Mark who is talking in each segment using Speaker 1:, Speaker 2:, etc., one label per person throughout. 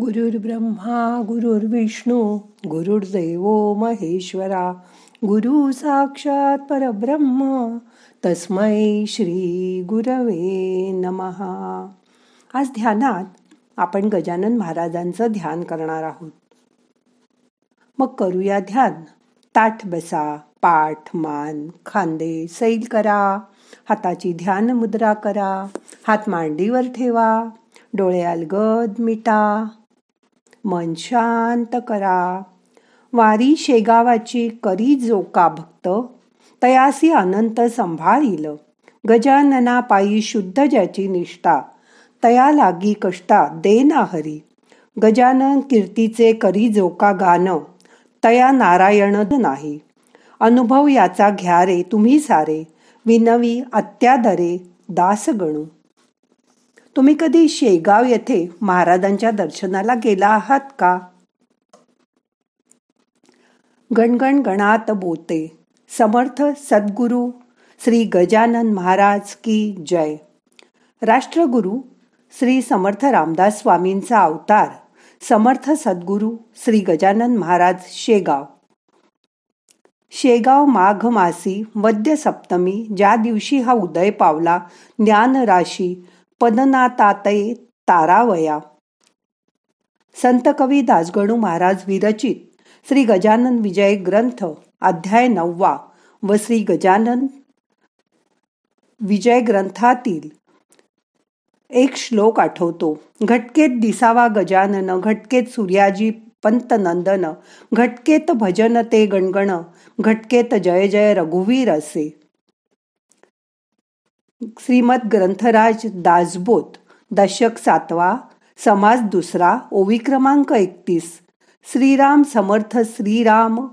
Speaker 1: गुरुर्ब्रह्मा गुरुर्विष्णू गुरुर्देव महेश्वरा गुरु साक्षात परब्रह्म तस्मै श्री गुरवे नमहा आज ध्यानात आपण गजानन महाराजांचं ध्यान करणार आहोत. मग करूया ध्यान. ताठ बसा पाठ मान खांदे सैल करा हाताची ध्यान मुद्रा करा हात मांडीवर ठेवा डोळे अलगद मिटा मन शांत करा. वारी शेगावाची करी जोका भक्त तयासी अनंत संभाळील. गजानना पायी शुद्ध ज्याची निष्ठा तया लागी कष्टा दे ना हरी. गजानन कीर्तीचे करी जोका गान तया नारायण नाही. अनुभव याचा घ्या रे तुम्ही सारे विनवी अत्यादरे दास गणू तुम्ही कधी शेगाव येथे महाराजांच्या दर्शनाला गेला आहात का? गणगण गणात बोते. समर्थ सद्गुरु श्री गजानन महाराज की जय. राष्ट्रगुरु श्री समर्थ रामदास स्वामींचा अवतार समर्थ सद्गुरु श्री गजानन महाराज शेगाव. शेगाव माघ मासी वद्य सप्तमी ज्या दिवशी हा उदय पावला ज्ञान राशी तारावया। संत कवी दासगणू महाराज विरचित श्री गजानन विजय ग्रंथ अध्याय नववा व श्री गजानन विजय ग्रंथातील एक श्लोक आठवतो घटकेत दिसावा गजानन घटकेत सूर्याजी पंत नंदन घटकेत भजन ते गणगण घटकेत जय जय रघुवीर असे. श्रीमद ग्रंथराज दासबोत दशक सातवा समाज दुसरा ओवी क्रमांक एकतीस. श्रीराम समर्थ श्रीराम.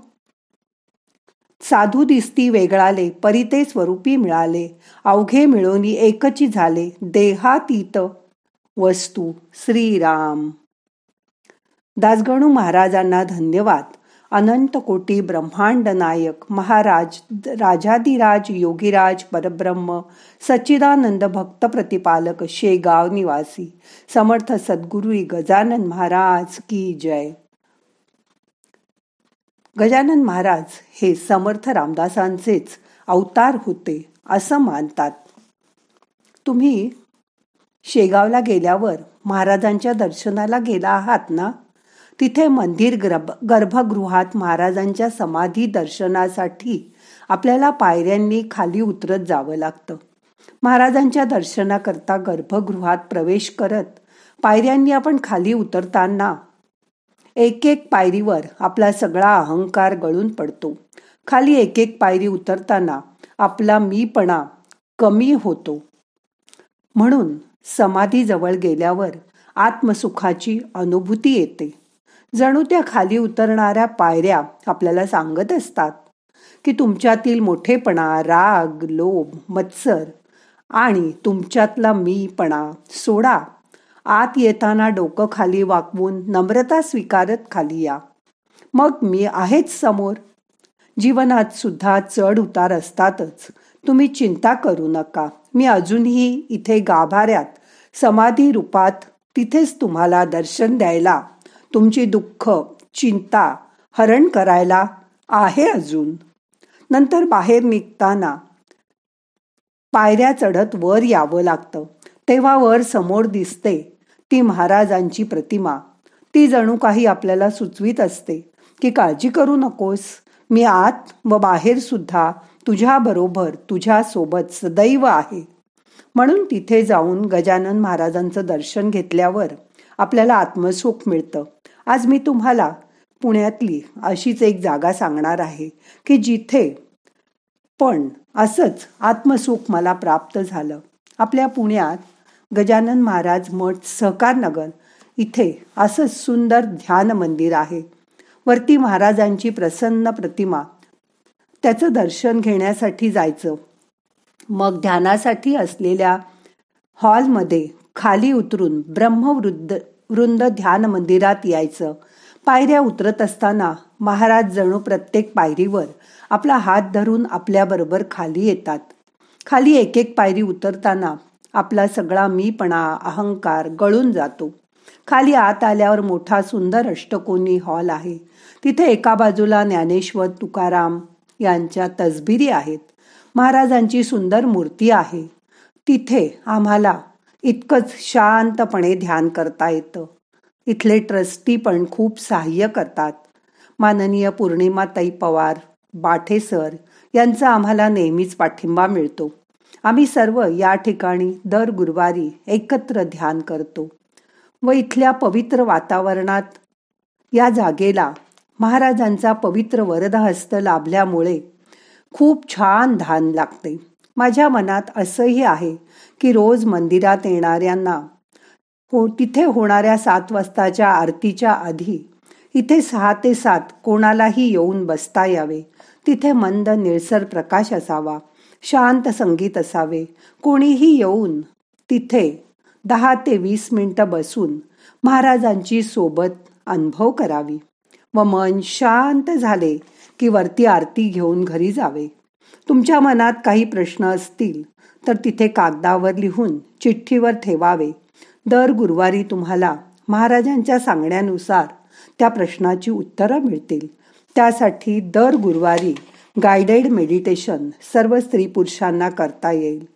Speaker 1: साधू दिसती वेगळाले परिते स्वरूपी मिळाले अवघे मिळवणी एकची झाले देहातीत वस्तू श्रीराम. दासगणू महाराजांना धन्यवाद. अनंत कोटी ब्रह्मांड नायक महाराज राजाधिराज योगीराज परब्रह्म सच्चिदानंद भक्त प्रतिपालक शेगाव निवासी समर्थ सद्गुरू गजानन महाराज की जय. गजानन महाराज हे समर्थ रामदासांचेच अवतार होते असं मानतात. तुम्ही शेगावला गेल्यावर महाराजांच्या दर्शनाला गेला आहात ना? तिथे मंदिर गर्भ गर्भगृहात महाराजांच्या समाधी दर्शनासाठी आपल्याला पायऱ्यांनी खाली उतरत जावं लागतं. महाराजांच्या दर्शनाकरता गर्भगृहात प्रवेश करत पायऱ्यांनी आपण खाली उतरताना एक एक पायरीवर आपला सगळा अहंकार गळून पडतो. खाली एक एक पायरी उतरताना आपला मीपणा कमी होतो. म्हणून समाधीजवळ गेल्यावर आत्मसुखाची अनुभूती येते. जणू त्या खाली उतरणाऱ्या पायऱ्या आपल्याला सांगत असतात की तुमच्यातील मोठेपणा राग लोभ मत्सर आणि तुमच्यातला मीपणा सोडा. आत येताना डोकं खाली वाकवून नम्रता स्वीकारत खाली या. मग मी आहेच समोर. जीवनात सुद्धा चढ उतार असतातच. तुम्ही चिंता करू नका. मी अजूनही इथे गाभाऱ्यात समाधी रूपात तिथेच तुम्हाला दर्शन द्यायला तुमची दुःख चिंता हरण करायला आहे अजून. नंतर बाहेर निघताना पायऱ्या चढत वर यावं लागतं. तेव्हा वर समोर दिसते ती महाराजांची प्रतिमा. ती जणू काही आपल्याला सुचवीत असते की काळजी करू नकोस. मी आत व बाहेर सुद्धा तुझ्याबरोबर तुझ्यासोबत सदैव आहे. म्हणून तिथे जाऊन गजानन महाराजांचं दर्शन घेतल्यावर आपल्याला आत्मसुख मिळतं. आज मी तुम्हाला पुण्यातली अशीच एक जागा सांगणार आहे की जिथे पण असंच आत्मसुख मला प्राप्त झालं. आपल्या पुण्यात गजानन महाराज मठ सहकारनगर इथे असंच सुंदर ध्यान मंदिर आहे. वरती महाराजांची प्रसन्न प्रतिमा. त्याचं दर्शन घेण्यासाठी जायचं. मग ध्यानासाठी असलेल्या हॉलमध्ये खाली उतरून ब्रह्मवृद्ध वृंद ध्यान मंदिरात यायचं. पायऱ्या उतरत असताना महाराज जणू प्रत्येक पायरीवर आपला हात धरून आपल्याबरोबर खाली येतात. खाली एक एक पायरी उतरताना आपला सगळा मीपणा अहंकार गळून जातो. खाली आत आल्यावर मोठा सुंदर अष्टकोनी हॉल आहे. तिथे एका बाजूला ज्ञानेश्वर तुकाराम यांच्या तसबिरी आहेत. महाराजांची सुंदर मूर्ती आहे. तिथे आम्हाला इतकंच शांतपणे ध्यान करता येतं. इथले ट्रस्टी पण खूप सहाय्य करतात. माननीय पौर्णिमाताई पवार बाठे सर यांचा आम्हाला नेहमीच पाठिंबा मिळतो. आम्ही सर्व या ठिकाणी दर गुरुवारी एकत्र ध्यान करतो. व इथल्या पवित्र वातावरणात या जागेला महाराजांचा पवित्र वरदहस्त लाभल्यामुळे खूप छान ध्यान लागते. माझ्या मनात असंही आहे की रोज मंदिरात येणाऱ्यांना हो तिथे होणाऱ्या सात वाजताच्या आरतीच्या आधी इथे सहा ते सात कोणालाही येऊन बसता यावे. तिथे मंद निळसर प्रकाश असावा शांत संगीत असावे. कोणीही येऊन तिथे दहा ते वीस मिनटं बसून महाराजांची सोबत अनुभव करावी. व मन शांत झाले की वरती आरती घेऊन घरी जावे. तुमच्या मनात काही प्रश्न असतील तर तिथे कागदावर लिहून चिठ्ठीवर ठेवावे. दर गुरुवारी तुम्हाला महाराजांच्या सांगण्यानुसार त्या प्रश्नाची उत्तरं मिळतील. त्यासाठी दर गुरुवारी गायडेड मेडिटेशन सर्व स्त्री पुरुषांना करता येईल.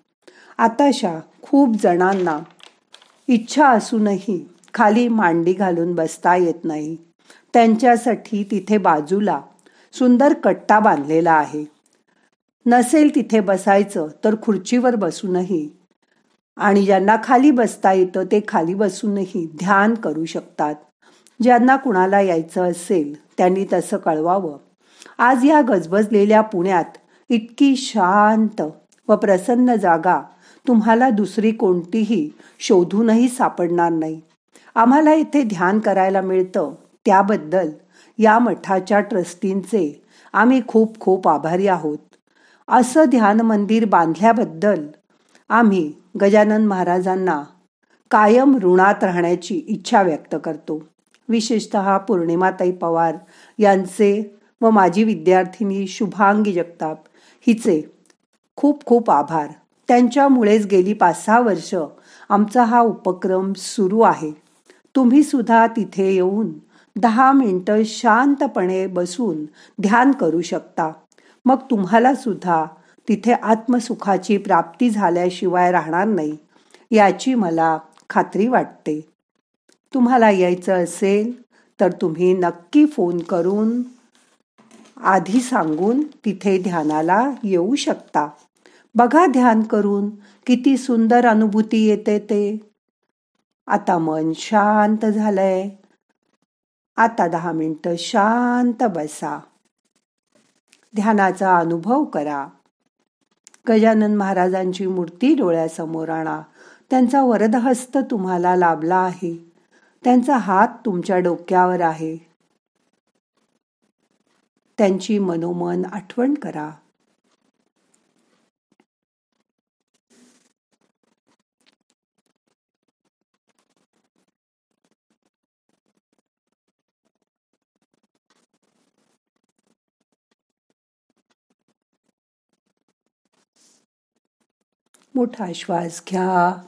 Speaker 1: आताशा खूप जणांना इच्छा असूनही खाली मांडी घालून बसता येत नाही. त्यांच्यासाठी तिथे बाजूला सुंदर कट्टा बांधलेला आहे. नसेल तिथे बसायचं तर खुर्चीवर बसूनही. आणि ज्यांना खाली बसता येतं ते खाली बसूनही ध्यान करू शकतात. ज्यांना कुणाला यायचं असेल त्यांनी तसं कळवावं. आज या गजबजलेल्या पुण्यात इतकी शांत व प्रसन्न जागा तुम्हाला दुसरी कोणतीही शोधूनही सापडणार नाही. आम्हाला इथे ध्यान करायला मिळतं. त्याबद्दल या मठाच्या ट्रस्टींचे आम्ही खूप खूप आभारी आहोत. असं ध्यान मंदिर बांधल्याबद्दल आम्ही गजानन महाराजांना कायम ऋणात राहण्याची इच्छा व्यक्त करतो. विशेषत पौर्णिमाताई पवार यांचे व माझी विद्यार्थिनी शुभांगी जगताप हिचे खूप खूप आभार. त्यांच्यामुळेच गेली पाच सहा वर्ष आमचा हा उपक्रम सुरू आहे. तुम्ही सुद्धा तिथे येऊन दहा मिनटं शांतपणे बसून ध्यान करू शकता. मग तुम्हाला सुद्धा तिथे आत्मसुखाची प्राप्ती झाल्याशिवाय राहणार नाही याची मला खात्री वाटते. तुम्हाला यायचं असेल तर तुम्ही नक्की फोन करून आधी सांगून तिथे ध्यानाला येऊ शकता. बघा ध्यान करून किती सुंदर अनुभूती येते ते. आता मन शांत झालंय. आता दहा मिनटं शांत बसा. ध्यानाचा अनुभव करा. गजानन महाराजांची मूर्ती डोळ्यासमोर आणा. त्यांचा वरदहस्त तुम्हाला लाभला आहे. त्यांचा हात तुमच्या डोक्यावर आहे. त्यांची मनोमन आठवण करा. मोठा श्वास घ्या.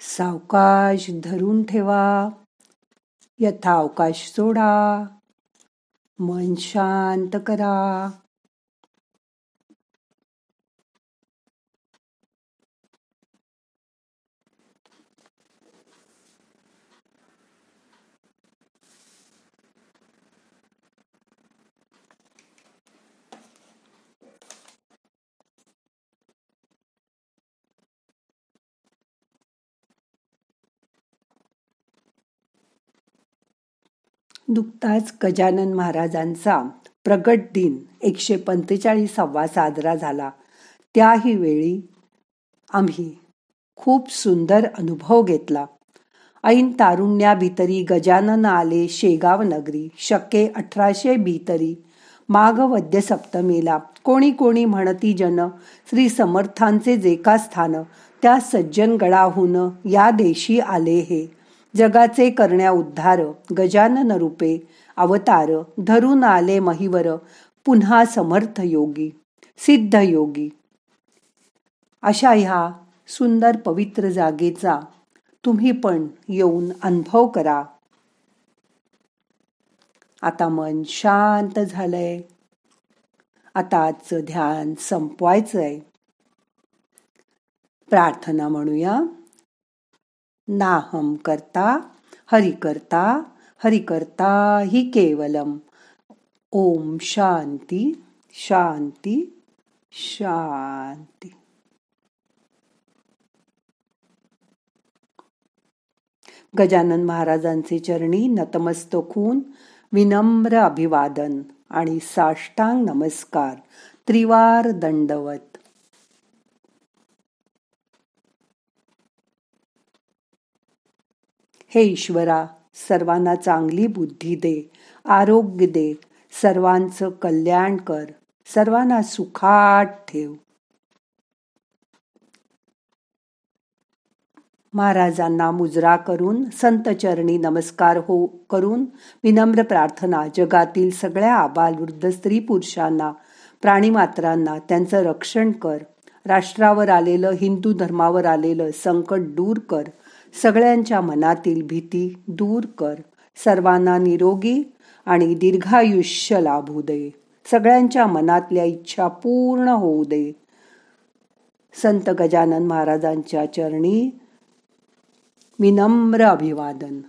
Speaker 1: सावकाश धरून ठेवा. यथा अवकाश सोडा. मन शांत करा. नुकताच गजानन महाराजांचा प्रगट दिन एकशे पंचेचाळीसावा साजरा झाला. त्याही वेळी आम्ही खूप सुंदर अनुभव घेतला. ऐन तारुण्या भीतरी गजानन आले शेगाव नगरी शके अठराशे भितरी माघ वद्य सप्तमीला. कोणी कोणी म्हणती जन श्री समर्थांचे जे का स्थान त्या सज्जनगडाहून या देशी आले हे. जगाचे करण्या उद्धार गजानन रूपे अवतार धरून आले महिवर पुन्हा समर्थ योगी सिद्ध योगी. अशा ह्या सुंदर पवित्र जागेचा तुम्ही पण येऊन अनुभव करा. आता मन शांत झालंय. आता आजचं ध्यान संपवायचंय. प्रार्थना म्हणूया. नाहम करता हरि करता हरि करता हि केवलम। ओम शांती शांती शांती। गजानन महाराजांचे चरणी नतमस्तक होऊन विनम्र अभिवादन आणि साष्टांग नमस्कार। त्रिवार दंडवत। हे ईश्वरा सर्वांना चांगली बुद्धी दे आरोग्य दे सर्वांचं कल्याण कर सर्वांना सुखाट ठेव. महाराजांना मुजरा करून संतचरणी नमस्कार हो करून विनम्र प्रार्थना जगातील सगळ्या आबालवृद्ध स्त्री पुरुषांना प्राणीमात्रांना त्यांचं रक्षण कर. राष्ट्रावर आलेलं हिंदू धर्मावर आलेलं संकट दूर कर. सगळ्यांच्या मनातील भीती दूर कर. सर्वांना निरोगी आणि दीर्घायुष्य लाभू दे. सगळ्यांच्या मनातल्या इच्छा पूर्ण होऊ दे. संत गजानन महाराजांच्या चरणी विनम्र अभिवादन.